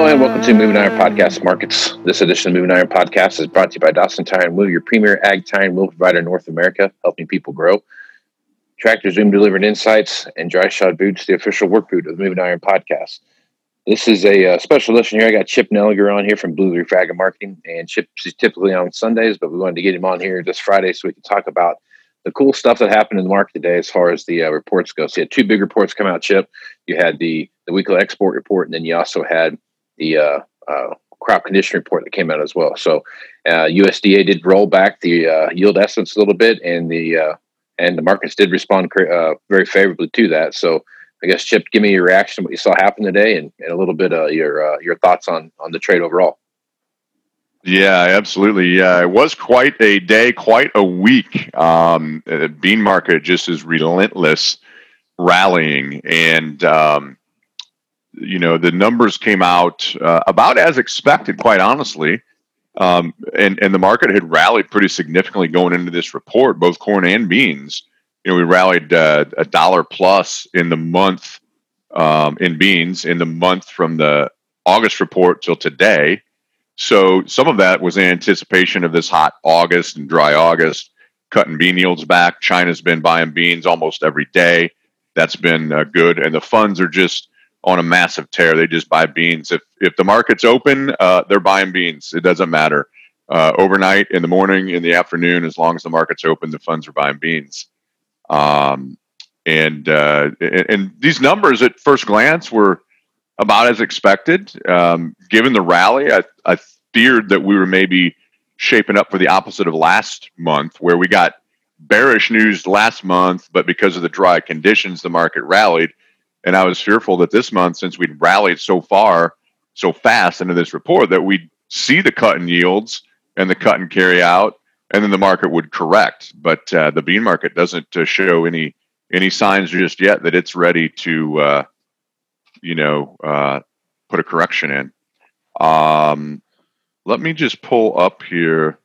Hello and welcome to Moving Iron Podcast Markets. This edition of Moving Iron Podcast is brought to you by Dawson Tire and Wheel, your premier ag tire and wheel provider in North America, helping people grow. Tractor Zoom delivered insights and Dryshod boots, the official work boot of the Moving Iron Podcast. This is a uh, special edition here. I got Chip Nellinger on here from Blue Reef Ag and Marketing, and Chip is typically on Sundays, but we wanted to get him on here this Friday so we can talk about the cool stuff that happened in the market today as far as the uh, reports go. So you had two big reports come out, Chip. You had the the weekly export report, and then you also had the uh, uh, crop condition report that came out as well. So uh, USDA did roll back the uh, yield estimates a little bit, and the uh, and the markets did respond uh, very favorably to that. So I guess Chip, give me your reaction, what you saw happen today, and, and a little bit of your your thoughts on on the trade overall. Yeah, absolutely. Yeah, it was quite a day, quite a week. Um, the bean market just is relentless rallying, and um, you know the numbers came out uh, about as expected, quite honestly. Um, and and the market had rallied pretty significantly going into this report, both corn and beans. You know, we rallied uh, a dollar plus in the month um, in beans in the month from the August report till today so some of that was in anticipation of this hot August and dry August, cutting bean yields back. China's been buying beans almost every day. That's been uh, good, and the funds are just on a massive tear. They just buy beans. If if the market's open, uh, they're buying beans. It doesn't matter. Uh, overnight, in the morning, in the afternoon, as long as the market's open, the funds are buying beans. Um, and, uh, and and these numbers at first glance were about as expected. Um, given the rally, I, I feared that we were maybe shaping up for the opposite of last month, where we got bearish news last month, but because of the dry conditions, the market rallied. And I was fearful that this month, since we'd rallied so far, so fast into this report, that we'd see the cut in yields and the cut and carry out, and then the market would correct. But uh, the bean market doesn't uh, show any any signs just yet that it's ready to uh, you know, uh, put a correction in. Um, let me just pull up here.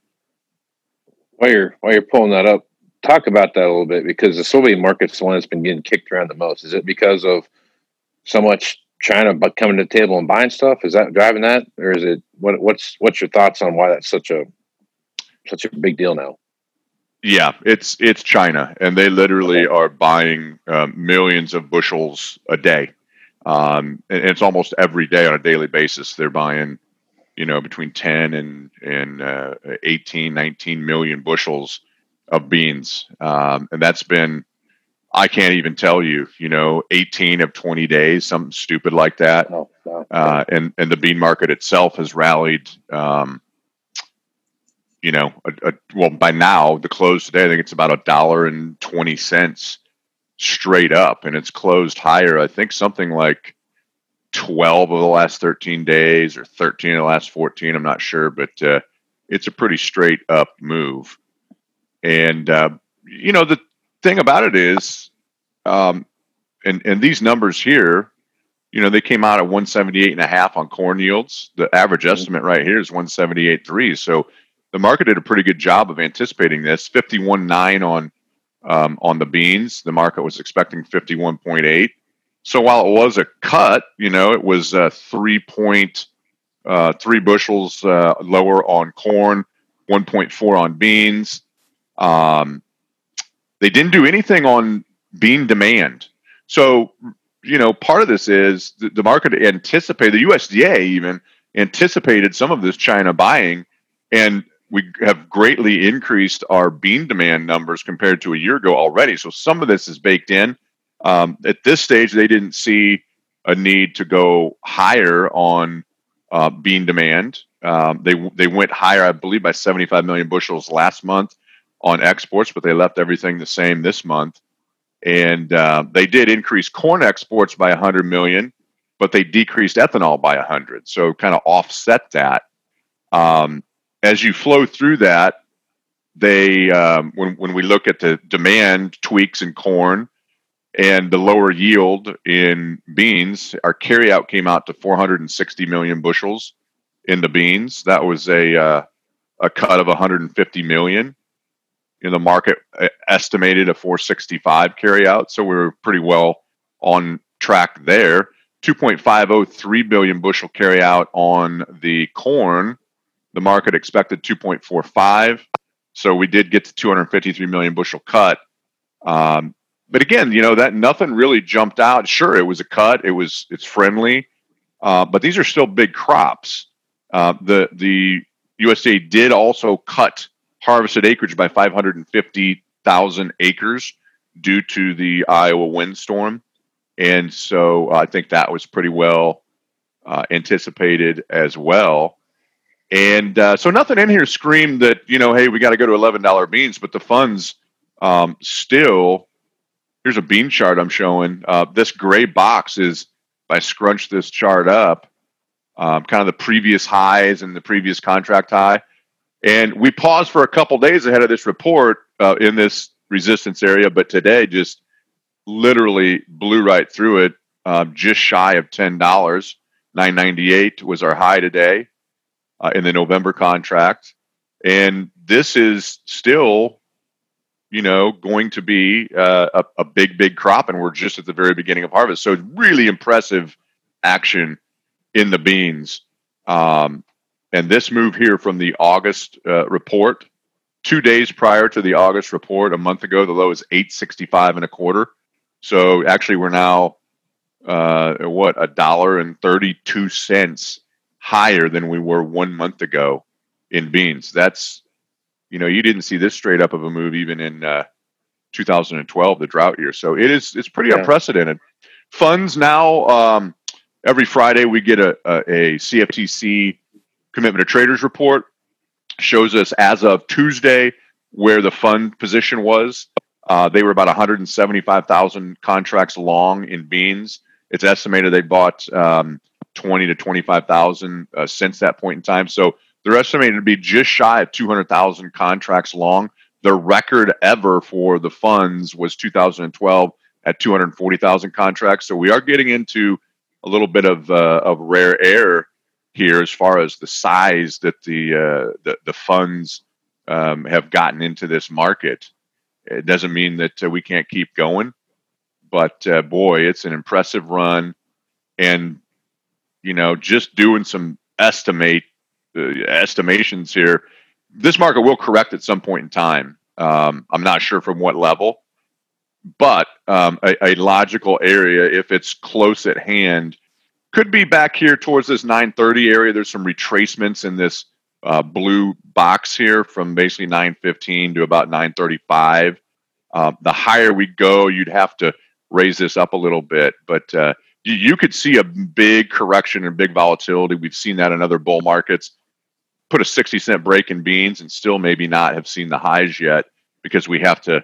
While you're while you're pulling that up, talk about that a little bit because the soybean market's the one that's been getting kicked around the most. Is it because of so much China coming to the table and buying stuff? Is that driving that, or is it what? What's what's your thoughts on why that's such a such a big deal now? Yeah, it's it's China, and they literally are buying um, millions of bushels a day. Um, and it's almost every day on a daily basis. They're buying, you know, between 10 and, and uh, 18, 19 million bushels of beans. Um, and that's been, I can't even tell you, you know, 18 of 20 days, something stupid like that. Oh, uh, and, and the bean market itself has rallied, um, you know, a, a, well, by now, the close today, I think it's about a dollar and 20 cents straight up and it's closed higher. I think something like 12 of the last 13 days or 13 of the last 14. I'm not sure, but uh, it's a pretty straight up move. And, uh, you know, the thing about it is, um, and, and these numbers here, you know, they came out at 178 and a half on corn yields. The average mm-hmm. estimate right here is 178.3. So the market did a pretty good job of anticipating this. 51.9 on um, on the beans. The market was expecting 51.8. So while it was a cut, you know, it was uh, three point uh, three bushels uh, lower on corn, 1.4 on beans. Um, they didn't do anything on bean demand. So, you know, part of this is the, the market anticipated, the USDA even anticipated some of this China buying, and we have greatly increased our bean demand numbers compared to a year ago already. So some of this is baked in. Um, at this stage, they didn't see a need to go higher on uh, bean demand. Um, they they went higher, I believe, by 75 million bushels last month on exports, but they left everything the same this month. And uh, they did increase corn exports by 100 million, but they decreased ethanol by 100. So kind of offset that. Um, as you flow through that, they um, when when we look at the demand tweaks in corn and the lower yield in beans, our carryout came out to 460 million bushels in the beans. That was a uh, a cut of 150 million. In the market uh, estimated a 465 carryout, so we were pretty well on track there. 2.503 billion bushel carryout on the corn. The market expected 2.45, so we did get to 253 million bushel cut. Um, but again, you know that nothing really jumped out. Sure, it was a cut. It was it's friendly, uh, but these are still big crops. Uh, the the USDA did also cut harvested acreage by 550,000 acres due to the Iowa windstorm, and so uh, I think that was pretty well uh, anticipated as well. And uh, so nothing in here screamed that you know, hey, we got to go to eleven dollar beans, but the funds um, still here's a bean chart I'm showing. Uh, this gray box is, if I scrunch this chart up, um, kind of the previous highs and the previous contract high. And we paused for a couple days ahead of this report uh, in this resistance area, but today just literally blew right through it, uh, just shy of ten dollars. Nine ninety eight was our high today uh, in the November contract, and this is still you know, going to be uh, a, a big, big crop, and we're just at the very beginning of harvest. So really impressive action in the beans. Um, and this move here from the August uh, report, two days prior to the August report, a month ago, the low is 865 and a quarter. So actually, we're now uh, what a dollar and 32 cents higher than we were one month ago in beans. That's you know, you didn't see this straight up of a move even in uh, 2012, the drought year. So it is it's pretty yeah. unprecedented. Funds now um, every Friday we get a, a, a CFTC commitment of traders report shows us as of Tuesday where the fund position was. Uh, they were about 175,000 contracts long in beans. It's estimated they bought um, 20 to 25,000 uh, since that point in time. So they're estimated to be just shy of 200,000 contracts long. The record ever for the funds was 2012 at 240,000 contracts. So we are getting into a little bit of uh, of rare air here as far as the size that the uh, the, the, funds um, have gotten into this market. It doesn't mean that uh, we can't keep going, but uh, boy, it's an impressive run, and you know, just doing some estimate uh, estimations here, this market will correct at some point in time. Um, I'm not sure from what level, but um, a, a, logical area, if it's close at hand, could be back here towards this 930 area. There's some retracements in this uh, blue box here from basically 915 to about 935. Uh, the higher we go, you'd have to raise this up a little bit, but uh, you, you could see a big correction and big volatility. We've seen that in other bull markets put a 60 cent break in beans and still maybe not have seen the highs yet because we have to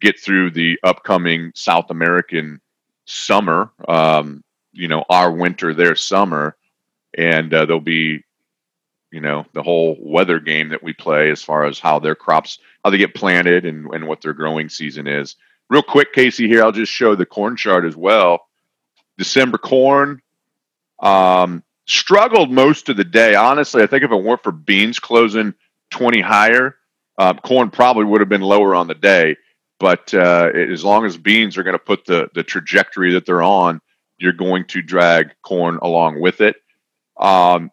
get through the upcoming South American summer, um, you know, our winter, their summer. And uh, there'll be, you know, the whole weather game that we play as far as how their crops, how they get planted and, and what their growing season is. Real quick, Casey, here, I'll just show the corn chart as well. December corn, um, struggled most of the day. Honestly, I think if it weren't for beans closing 20 higher, uh, corn probably would have been lower on the day. But uh, as long as beans are going to put the, the trajectory that they're on, you're going to drag corn along with it. Um,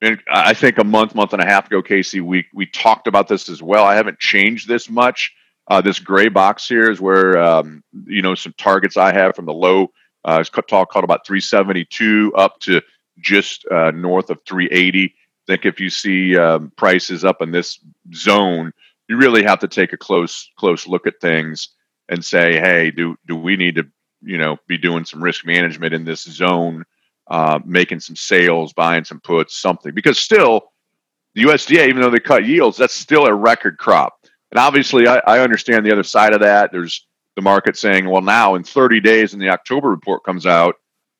and I think a month, month and a half ago, Casey, we we talked about this as well. I haven't changed this much. Uh, this gray box here is where um, you know some targets I have from the low. Uh, it's talk called about 372 up to just uh, north of 380. I think if you see um, prices up in this zone, you really have to take a close close look at things and say, hey, do do we need to you know be doing some risk management in this zone, uh, making some sales, buying some puts, something because still the USDA, even though they cut yields, that's still a record crop. And obviously, I, I understand the other side of that. There's the market saying, well, now in 30 days, and the October report comes out,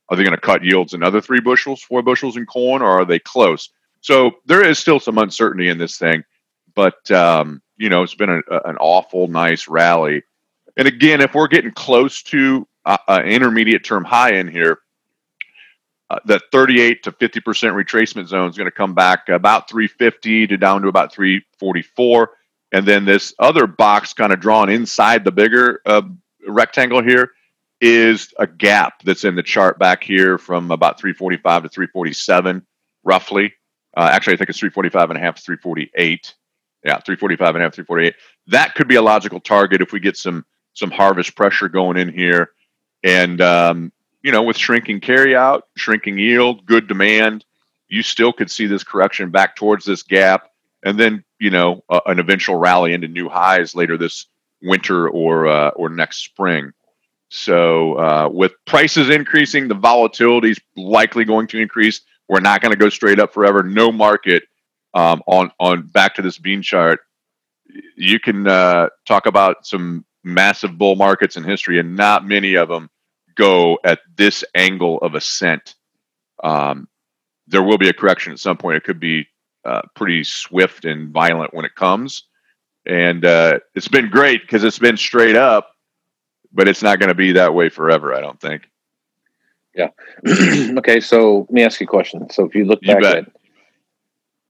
are they going to cut yields another three bushels, four bushels in corn, or are they close? So there is still some uncertainty in this thing, but um, you know, it's been a, a, an awful nice rally. And again, if we're getting close to an intermediate term high in here, uh, that 38 to 50% retracement zone is going to come back about 350 to down to about 344. And then this other box kind of drawn inside the bigger uh, rectangle here is a gap that's in the chart back here from about 345 to 347, roughly. Uh, actually, I think it's 345 and a half to 348. Yeah, 345 and a half, 348. That could be a logical target if we get some some harvest pressure going in here. And um, you know, with shrinking carryout, shrinking yield, good demand, you still could see this correction back towards this gap, and then you know uh, an eventual rally into new highs later this winter or uh, or next spring. So uh, with prices increasing, the volatility is likely going to increase. We're not going to go straight up forever. No market um, on on back to this bean chart. You can uh, talk about some massive bull markets in history, and not many of them go at this angle of ascent. Um, there will be a correction at some point. It could be uh, pretty swift and violent when it comes. And uh, it's been great because it's been straight up, but it's not going to be that way forever, I don't think. Yeah. okay, so let me ask you a question. So if you look You back bet. at,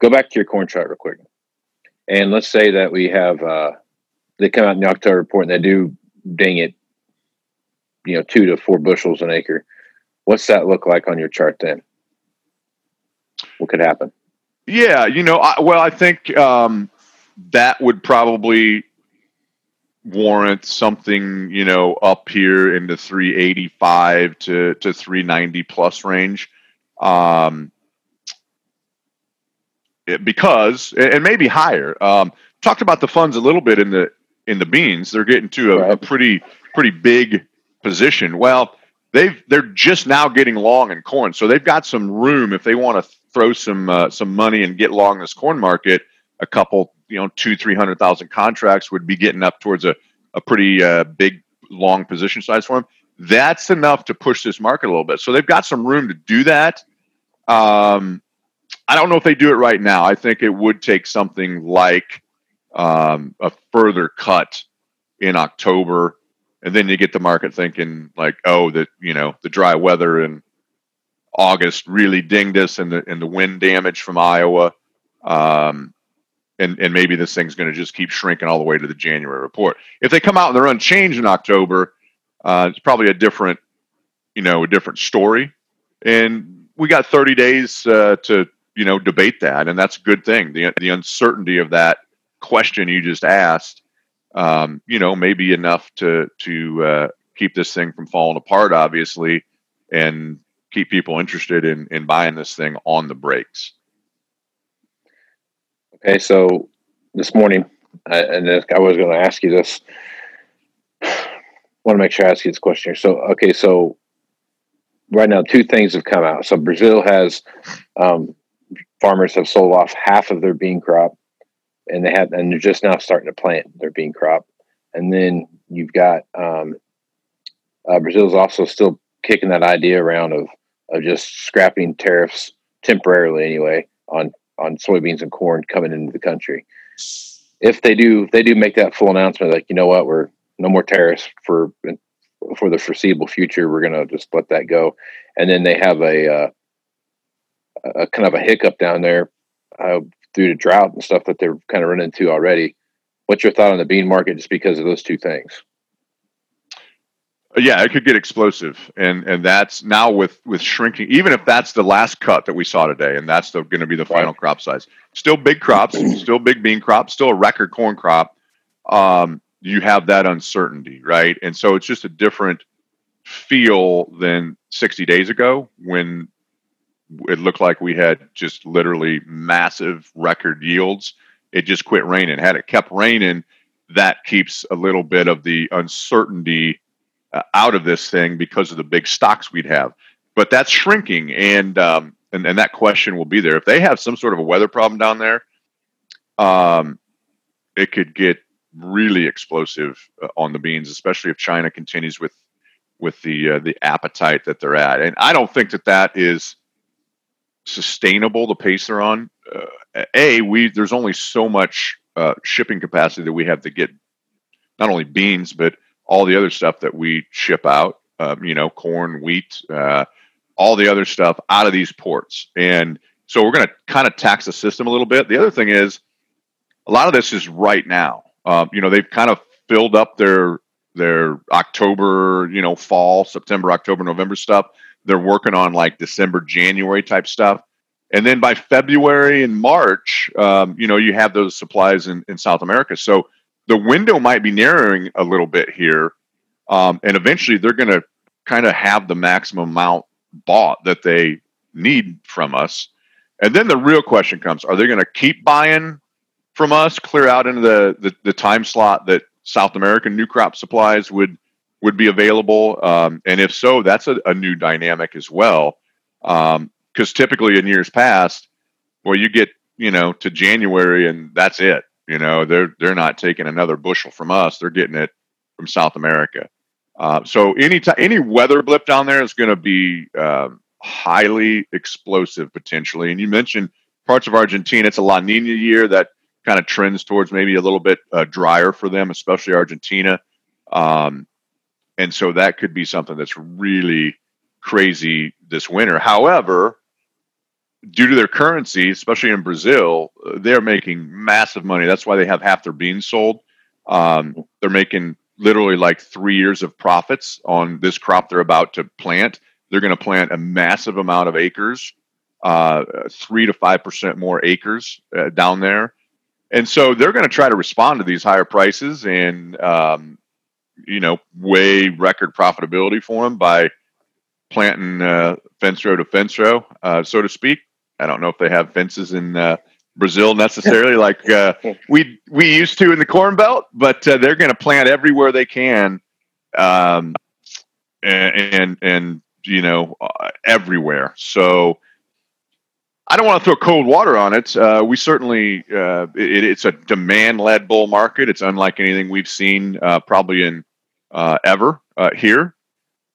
go back to your corn chart real quick, and let's say that we have uh, they come out in the October report and they do ding it, you know, two to four bushels an acre. What's that look like on your chart then? What could happen? Yeah, you know, I, well, I think um, that would probably warrant something, you know, up here in the 385 to to 390 plus range. Um, because and maybe higher. Um, talked about the funds a little bit in the in the beans. They're getting to a, a pretty pretty big position. Well, they've they're just now getting long in corn, so they've got some room if they want to throw some uh, some money and get long this corn market. A couple, you know, two three hundred thousand contracts would be getting up towards a a pretty uh, big long position size for them. That's enough to push this market a little bit. So they've got some room to do that. Um, I don't know if they do it right now. I think it would take something like um, a further cut in October, and then you get the market thinking like, oh, that you know the dry weather in August really dinged us, and the and the wind damage from Iowa, um, and and maybe this thing's going to just keep shrinking all the way to the January report. If they come out and they're unchanged in October, uh, it's probably a different, you know, a different story, and we got 30 days uh, to you know debate that, and that's a good thing. The the uncertainty of that question you just asked, um, you know, may be enough to to uh, keep this thing from falling apart, obviously, and keep people interested in in buying this thing on the breaks. Okay, so this morning, I, and I was going to ask you this. Want to make sure I ask you this question here. So, okay, so right now, two things have come out. So, Brazil has um, farmers have sold off half of their bean crop, and they have, and they're just now starting to plant their bean crop. And then you've got um, uh, Brazil's also still kicking that idea around of of just scrapping tariffs temporarily, anyway, on on soybeans and corn coming into the country. If they do, if they do make that full announcement, like you know what, we're no more tariffs for for the foreseeable future. We're gonna just let that go, and then they have a uh, a kind of a hiccup down there uh, due to drought and stuff that they're kind of running into already. What's your thought on the bean market just because of those two things? yeah, it could get explosive, and and that's now with with shrinking. Even if that's the last cut that we saw today, and that's going to be the final crop size, still big crops, still big bean crop, still a record corn crop. Um, you have that uncertainty, right? And so it's just a different feel than 60 days ago when it looked like we had just literally massive record yields. It just quit raining. Had it kept raining, that keeps a little bit of the uncertainty uh, out of this thing because of the big stocks we'd have. But that's shrinking, and um, and and that question will be there. If they have some sort of a weather problem down there, um, it could get really explosive uh, on the beans, especially if China continues with with the uh, the appetite that they're at. And I don't think that that is sustainable the pace they're on. Uh, a, we there's only so much uh, shipping capacity that we have to get not only beans but all the other stuff that we ship out. Um, you know, corn, wheat, uh, all the other stuff out of these ports, and so we're going to kind of tax the system a little bit. The other thing is, a lot of this is right now. Um, you know, they've kind of filled up their their October, you know, fall, September, October, November stuff. They're working on like December, January type stuff. And then by February and March, um, you know, you have those supplies in, in South America. So the window might be narrowing a little bit here. Um, and eventually they're going to kind of have the maximum amount bought that they need from us. And then the real question comes are they going to keep buying from us, clear out into the, the, the time slot that South American new crop supplies would would be available? Um, and if so, that's a, a new dynamic as well. Because um, typically in years past, well, you get you know to January and that's it. You know they're they're not taking another bushel from us; they're getting it from South America. Uh, so any t- any weather blip down there is going to be um, highly explosive potentially. And you mentioned parts of Argentina; it's a La Nina year that kind of trends towards maybe a little bit uh, drier for them, especially Argentina. Um, and so that could be something that's really crazy this winter. However, due to their currency, especially in Brazil, they're making massive money. That's why they have half their beans sold. Um, they're making literally like three years of profits on this crop they're about to plant. They're going to plant a massive amount of acres, uh, three to five percent more acres uh, down there, and so they're going to try to respond to these higher prices and um, you know way record profitability for them by planting uh, fence row to fence row, uh, so to speak. I don't know if they have fences in uh, Brazil necessarily like uh, we we used to in the Corn Belt, but uh, they're going to plant everywhere they can, um, and, and, and you know uh, everywhere. So I don't want to throw cold water on it. Uh, we certainly uh, it, it's a demand led bull market. It's unlike anything we've seen uh, probably in uh, ever uh, here.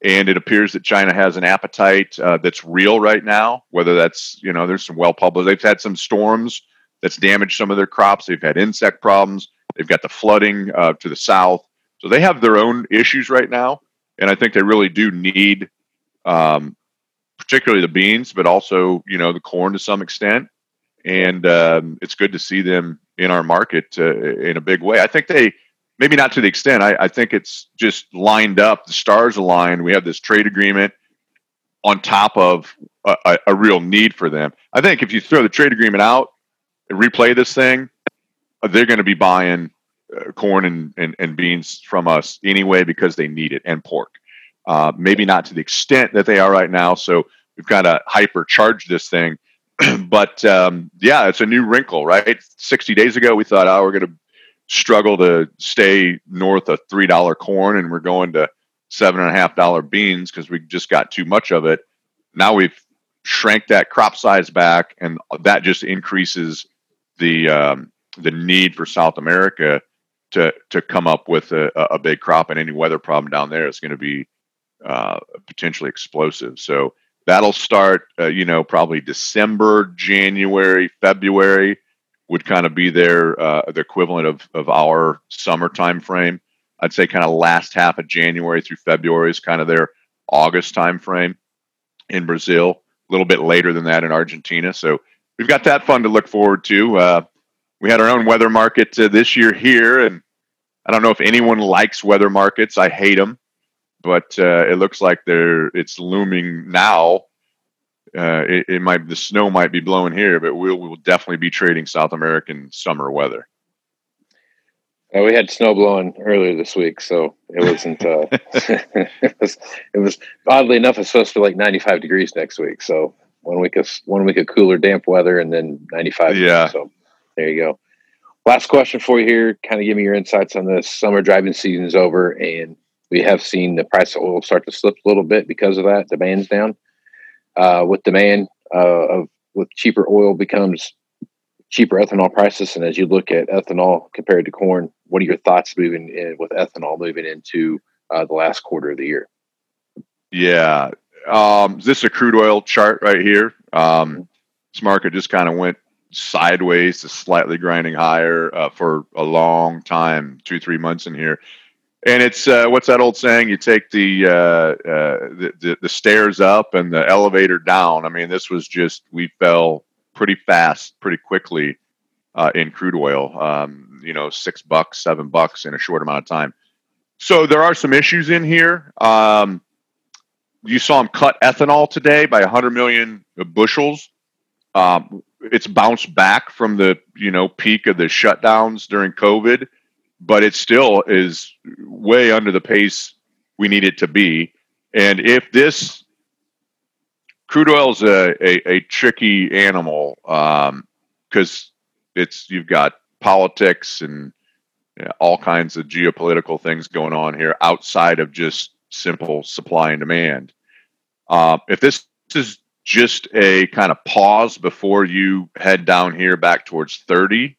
And it appears that China has an appetite uh, that's real right now. Whether that's you know there's some well published. They've had some storms that's damaged some of their crops. They've had insect problems. They've got the flooding to the south. So they have their own issues right now. And I think they really do need um, particularly the beans, but also you know the corn to some extent. And um, it's good to see them in our market uh, in a big way. I think they maybe not to the extent. I, I think it's just lined up. The stars aligned. We have this trade agreement on top of a, a, a real need for them. I think if you throw the trade agreement out and replay this thing, they're going to be buying uh, corn and, and, and beans from us anyway because they need it and pork. Uh, maybe not to the extent that they are right now. So we've got to hypercharge this thing. but um, yeah, it's a new wrinkle, right? 60 days ago, we thought, oh, we're going to struggle to stay north of $3 corn and we're going to seven and a half dollar beans because we just got too much of it. Now we've shrank that crop size back, and that just increases the um, the need for South America to to come up with a, a big crop. And any weather problem down there is going to be uh, potentially explosive. So that'll start, uh, you know, probably December, January, February would kind of be their uh, the equivalent of of our summer time frame. I'd say kind of last half of January through February is kind of their August time frame in Brazil. A little bit later than that in Argentina. So we've got that fun to look forward to. Uh, we had our own weather market uh, this year here, and I don't know if anyone likes weather markets. I hate them but uh, it looks like they're it's looming now. Uh, it, it, might the snow might be blowing here, but we'll we'll definitely be trading South American summer weather. Uh, we had snow blowing earlier this week, so it wasn't. Uh, it was it was oddly enough it's supposed to be like 95 degrees next week. So one week of one week of cooler, damp weather, and then 95. Yeah. So there you go. Last question for you here. Kind of give me your insights on this. Summer driving season is over, and we have seen the price of oil start to slip a little bit because of that. Demand's down. Uh, with demand uh, of with cheaper oil becomes cheaper ethanol prices, and as you look at ethanol compared to corn, what are your thoughts moving in with ethanol moving into uh, the last quarter of the year? Yeah, um, this is a crude oil chart right here. Um, This market just kind of went sideways to slightly grinding higher uh, for a long time, two three months in here. And it's uh, what's that old saying? You take the, uh, uh, the, the the stairs up and the elevator down. I mean, this was just we fell pretty fast, pretty quickly uh, in crude oil. Um, you know, six bucks, seven bucks in a short amount of time. So there are some issues in here. Um, you saw them cut ethanol today by 100 million bushels. Um, it's bounced back from the you know peak of the shutdowns during COVID, but it still is way under the pace we need it to be. And if this crude oil is a, a, a tricky animal because um, it's you've got politics and you know, all kinds of geopolitical things going on here outside of just simple supply and demand. Uh, if this is just a kind of pause before you head down here back towards 30,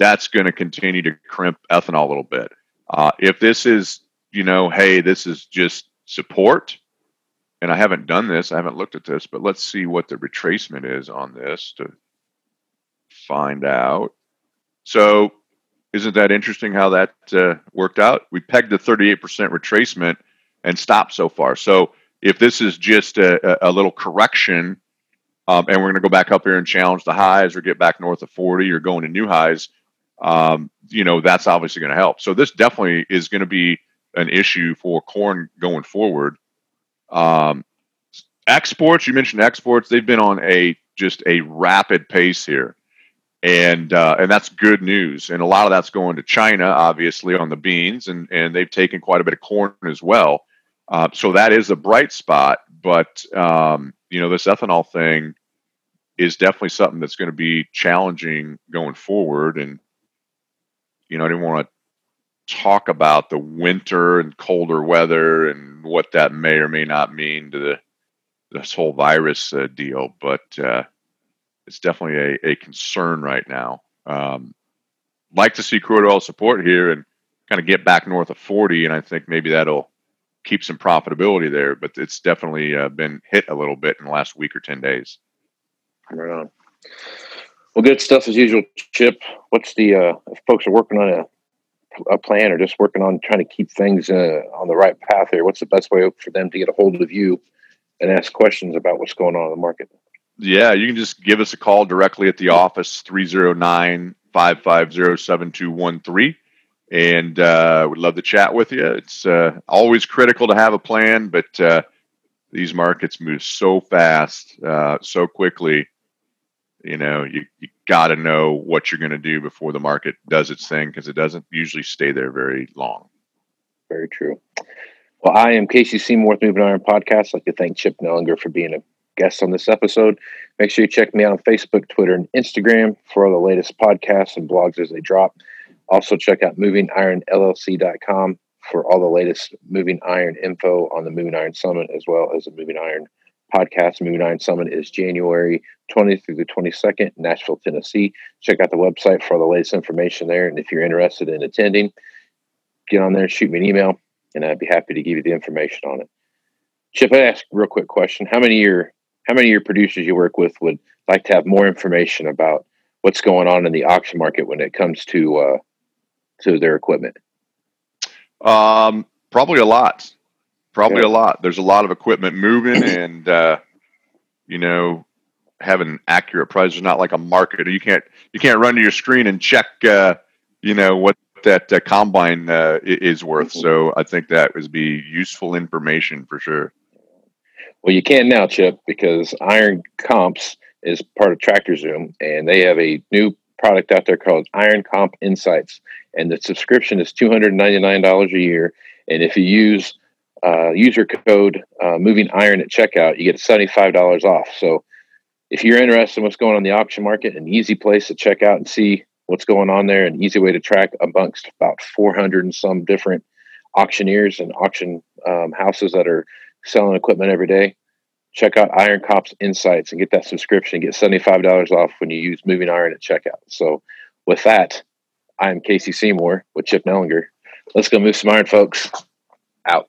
that's going to continue to crimp ethanol a little bit. Uh, if this is, you know, hey, this is just support, and I haven't done this, I haven't looked at this, but let's see what the retracement is on this to find out. So, isn't that interesting how that uh, worked out? We pegged the 38% retracement and stopped so far. So, if this is just a, a little correction um, and we're going to go back up here and challenge the highs or get back north of 40 or going to new highs, um, you know, that's obviously going to help. So this definitely is going to be an issue for corn going forward. Um, exports, you mentioned exports, they've been on a just a rapid pace here. And uh, and that's good news. And a lot of that's going to China, obviously, on the beans, and, and they've taken quite a bit of corn as well. Uh, so that is a bright spot. But um, you know, this ethanol thing is definitely something that's going to be challenging going forward. And you know, I didn't want to talk about the winter and colder weather and what that may or may not mean to the this whole virus uh, deal, but uh, it's definitely a, a concern right now. Um, like to see crude oil support here and kind of get back north of 40, and I think maybe that'll keep some profitability there, but it's definitely uh, been hit a little bit in the last week or 10 days. Right on. Well, good stuff as usual, Chip. What's the, uh, if folks are working on a, a plan or just working on trying to keep things uh, on the right path here, what's the best way for them to get a hold of you and ask questions about what's going on in the market? Yeah, you can just give us a call directly at the office, 309 550 7213 and uh, we'd love to chat with you. It's uh, always critical to have a plan, but uh, these markets move so fast, uh, so quickly. You know, you, you got to know what you're going to do before the market does its thing because it doesn't usually stay there very long. Very true. Well, I am Casey Seymour with Moving Iron Podcast. I'd like to thank Chip Nellinger for being a guest on this episode. Make sure you check me out on Facebook, Twitter, and Instagram for all the latest podcasts and blogs as they drop. Also, check out movingironllc.com for all the latest moving iron info on the Moving Iron Summit, as well as the Moving Iron podcast. Moving Iron Summit is January 20th through the 22nd, Nashville, Tennessee. Check out the website for all the latest information there. And if you're interested in attending, get on there, shoot me an email, and I'd be happy to give you the information on it. Chip, I ask a real quick question. How many of your how many of your producers you work with would like to have more information about what's going on in the auction market when it comes to uh, to their equipment? Um, probably a lot. Probably yeah. a lot. There's a lot of equipment moving, and uh, you know, having accurate prices is not like a market. You can't you can't run to your screen and check, uh, you know, what that uh, combine uh, is worth. Mm-hmm. So I think that would be useful information for sure. Well, you can now, Chip, because Iron Comps is part of Tractor Zoom, and they have a new product out there called Iron Comp Insights, and the subscription is two hundred ninety nine dollars a year. And if you use uh, user code uh, Moving Iron at checkout, you get seventy five dollars off. So if you're interested in what's going on in the auction market, an easy place to check out and see what's going on there, an easy way to track amongst about four hundred and some different auctioneers and auction um, houses that are selling equipment every day check out Iron Comps Insights and get that subscription. Get $75 off when you use Moving Iron at checkout. So, with that, I'm Casey Seymour with Chip Nellinger. Let's go move some iron, folks. Out.